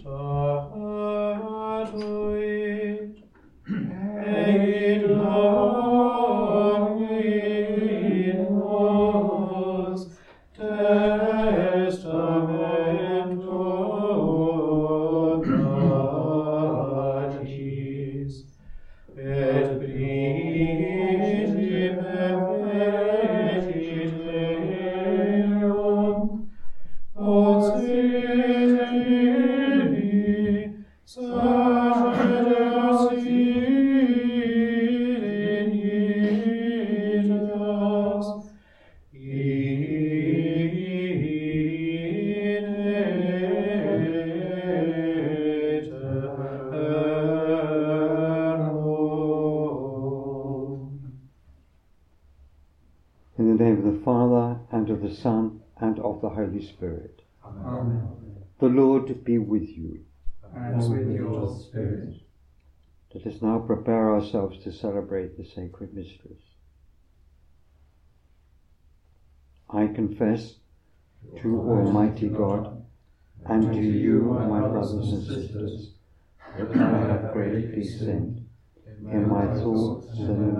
statuit name of the Father, and of the Son, and of the Holy Spirit. Amen. The Lord be with you. And with your spirit. Let us now prepare ourselves to celebrate the sacred mysteries. I confess to Almighty God and to you, my brothers and sisters, that I have greatly sinned in my thoughts and in my words, in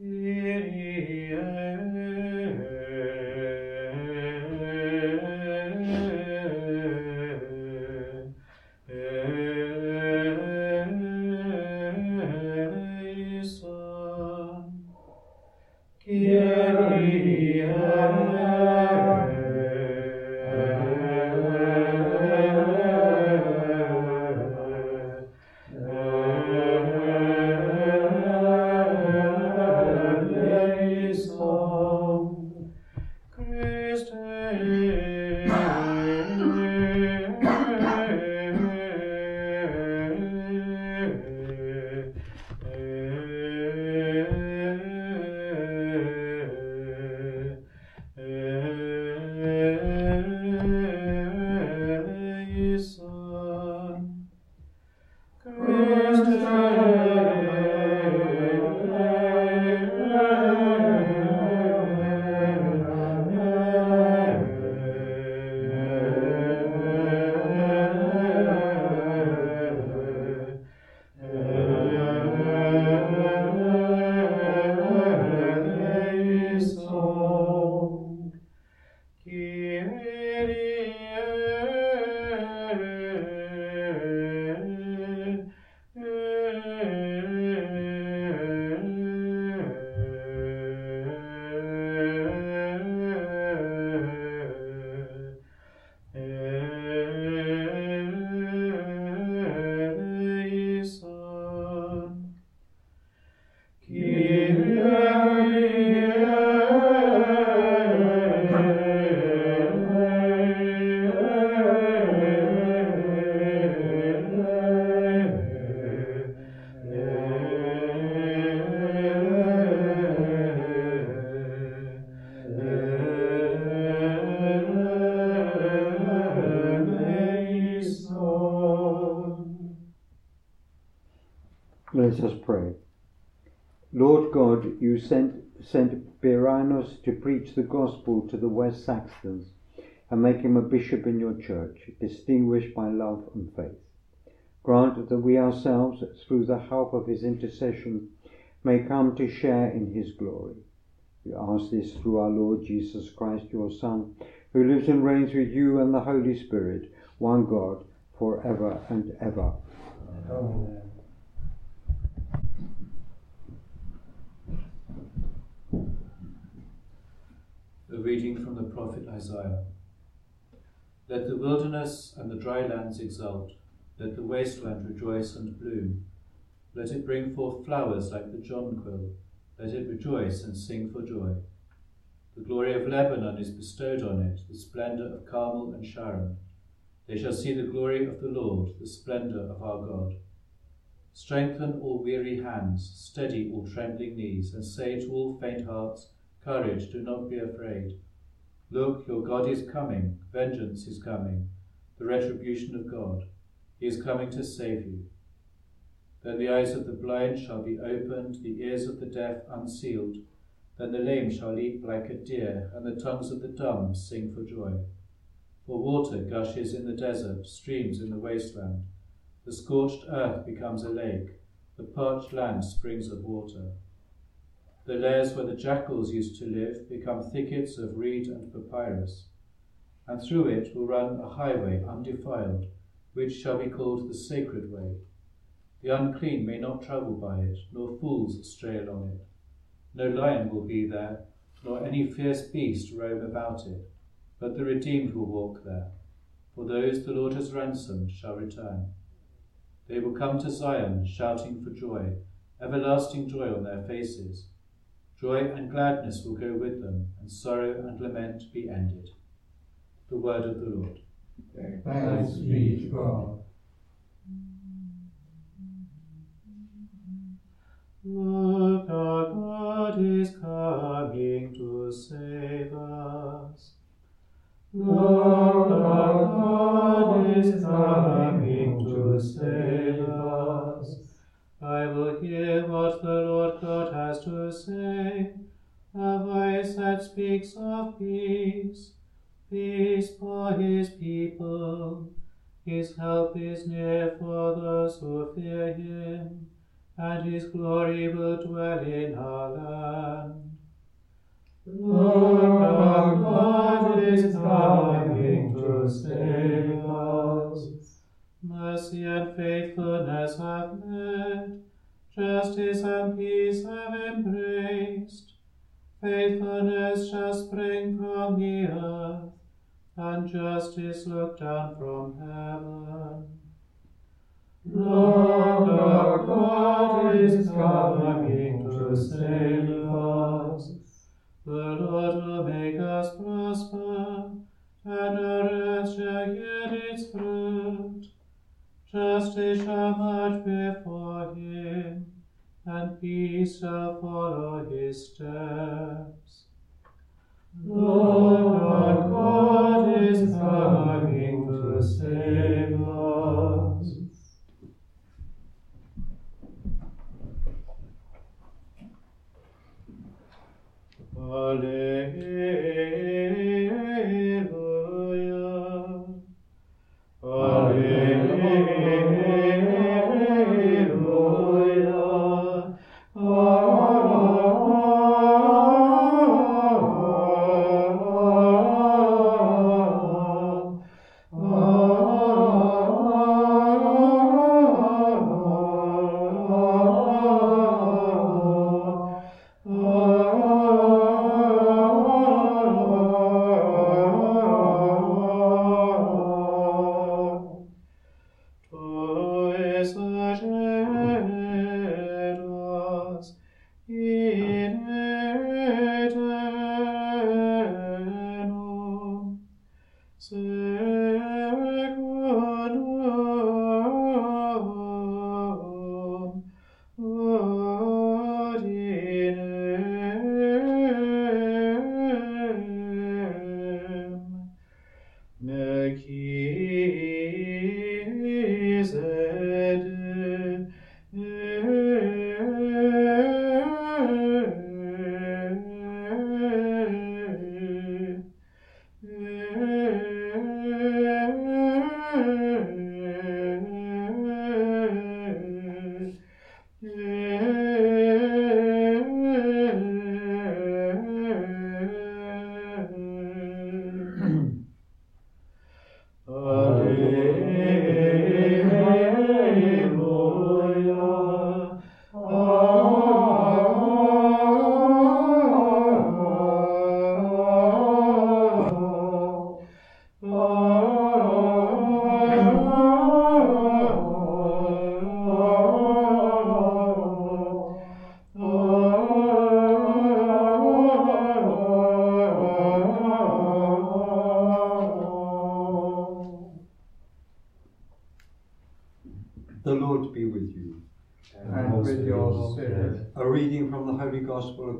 Kyrie Let us pray. Lord God, you sent, sent Birinus to preach the gospel to the West Saxons and make him a bishop in your church, distinguished by love and faith. Grant that we ourselves, through the help of his intercession, may come to share in his glory. We ask this through our Lord Jesus Christ, your Son, who lives and reigns with you and the Holy Spirit, one God, for ever and ever. Amen. A reading from the prophet Isaiah. Let the wilderness and the dry lands exult. Let the wasteland rejoice and bloom. Let it bring forth flowers like the jonquil. Let it rejoice and sing for joy. The glory of Lebanon is bestowed on it, the splendor of Carmel and Sharon. They shall see the glory of the Lord, the splendour of our God. Strengthen all weary hands, steady all trembling knees, and say to all faint hearts, Courage, do not be afraid. Look, your God is coming, vengeance is coming, the retribution of God. He is coming to save you. Then the eyes of the blind shall be opened, the ears of the deaf unsealed. Then the lame shall leap like a deer, and the tongues of the dumb sing for joy. For water gushes in the desert, streams in the wasteland. The scorched earth becomes a lake, the parched land springs of water. The lairs where the jackals used to live become thickets of reed and papyrus, and through it will run a highway undefiled, which shall be called the sacred way. The unclean may not travel by it, nor fools stray along it. No lion will be there, nor any fierce beast roam about it, but the redeemed will walk there. For those the Lord has ransomed shall return. They will come to Zion shouting for joy, everlasting joy on their faces. Joy and gladness will go with them, and sorrow and lament be ended. The word of the Lord. Thanks be to God. Look, our God is coming to save us. Look, say, a voice that speaks of peace, peace for his people. His help is near for those who fear him and his glory will dwell in our land. Lord our God is coming to save us. Mercy and faithfulness have met, justice and peace have embraced. Faithfulness shall spring from the earth, and justice look down from heaven. Lord our God is coming to save us. The Lord will make us prosper, and our earth shall yield its fruit. Justice shall march before him, and peace shall follow his steps. Lord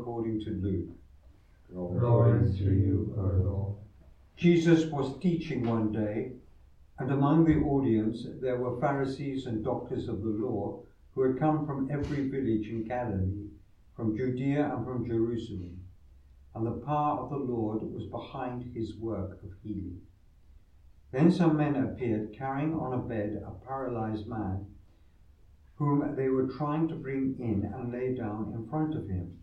according to Luke. Glory to you, O Lord. Jesus was teaching one day, and among the audience there were Pharisees and doctors of the law who had come from every village in Galilee, from Judea and from Jerusalem. And the power of the Lord was behind his work of healing. Then some men appeared carrying on a bed a paralyzed man, whom they were trying to bring in and lay down in front of him.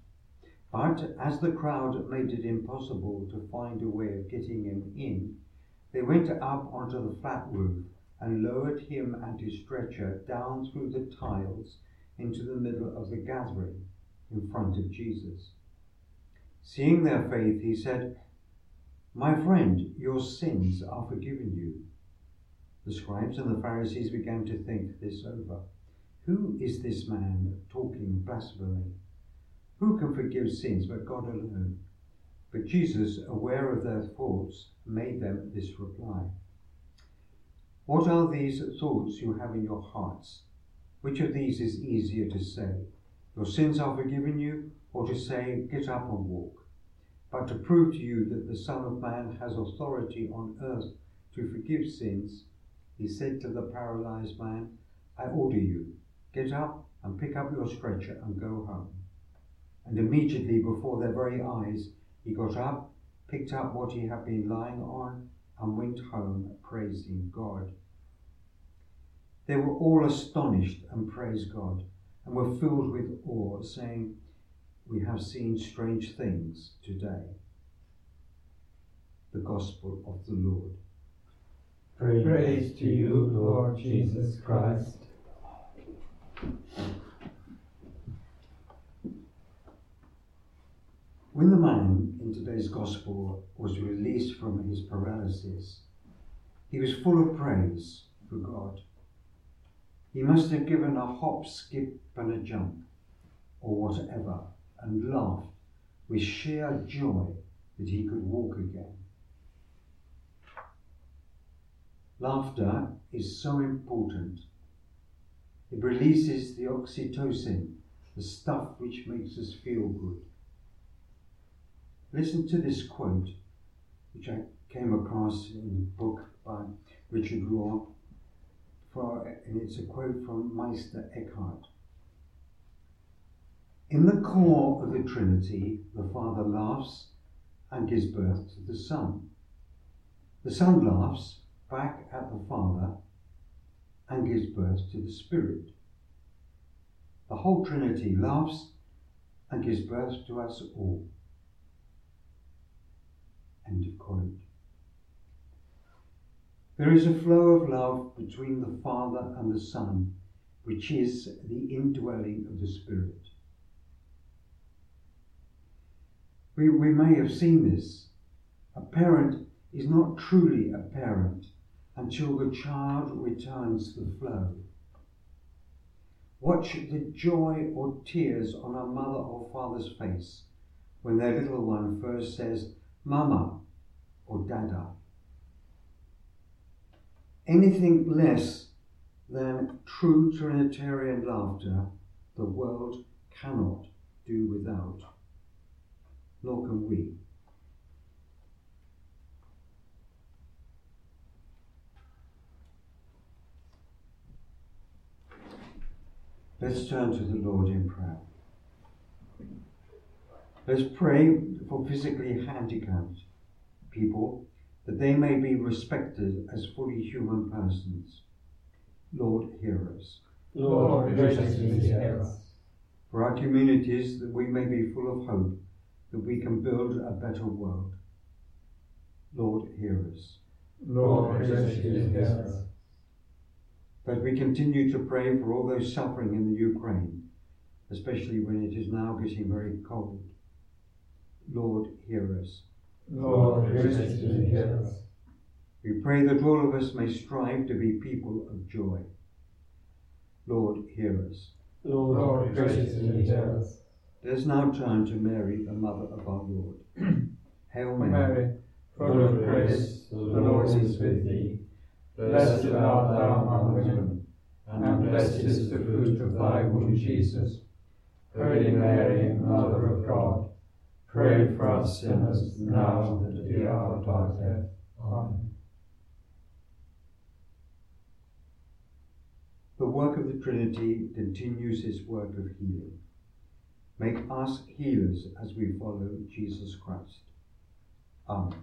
But as the crowd made it impossible to find a way of getting him in, they went up onto the flat roof and lowered him and his stretcher down through the tiles into the middle of the gathering in front of Jesus. Seeing their faith, he said, My friend, your sins are forgiven you. The scribes and the Pharisees began to think this over. Who is this man talking blasphemy? Who can forgive sins but God alone? But Jesus, aware of their thoughts, made them this reply What are these thoughts you have in your hearts? Which of these is easier to say, Your sins are forgiven you, or to say, Get up and walk? But to prove to you that the Son of Man has authority on earth to forgive sins, he said to the paralyzed man, I order you, get up and pick up your stretcher and go home. And immediately before their very eyes, he got up, picked up what he had been lying on, and went home praising God. They were all astonished and praised God, and were filled with awe, saying, We have seen strange things today. The Gospel of the Lord. Praise, Praise to you, Lord Jesus Christ. When the man in today's Gospel was released from his paralysis, he was full of praise for God. He must have given a hop, skip, and a jump, or whatever, and laughed with sheer joy that he could walk again. Laughter is so important. It releases the oxytocin, the stuff which makes us feel good. Listen to this quote, which I came across in a book by Richard Rohr, for, and it's a quote from Meister Eckhart. In the core of the Trinity, the Father laughs and gives birth to the Son. The Son laughs back at the Father and gives birth to the Spirit. The whole Trinity laughs and gives birth to us all. End of quote. There is a flow of love between the Father and the Son, which is the indwelling of the Spirit. We, we may have seen this. A parent is not truly a parent until the child returns the flow. Watch the joy or tears on a mother or father's face when their little one first says, Mama or Dada. Anything less than true Trinitarian laughter the world cannot do without, nor can we. Let's turn to the Lord in prayer. Let's pray for physically handicapped people that they may be respected as fully human persons. Lord, hear us. Lord, graciously hear us. For our communities, that we may be full of hope, that we can build a better world. Lord, hear us. Lord, graciously hear us. But we continue to pray for all those suffering in the Ukraine, especially when it is now getting very cold. Lord, hear us. Lord, graciously hear us. We pray that all of us may strive to be people of joy. Lord, hear us. Lord, graciously hear us. Let us now turn to Mary, the mother of our Lord. Hail Mary, Mary, full of grace, the Lord is with thee. Blessed art thou among women, and blessed is the fruit of thy womb, Jesus. Holy Mary, Mother of God, pray for us sinners now and at the hour of our death. Amen. The work of the Trinity continues its work of healing. Make us healers as we follow Jesus Christ. Amen.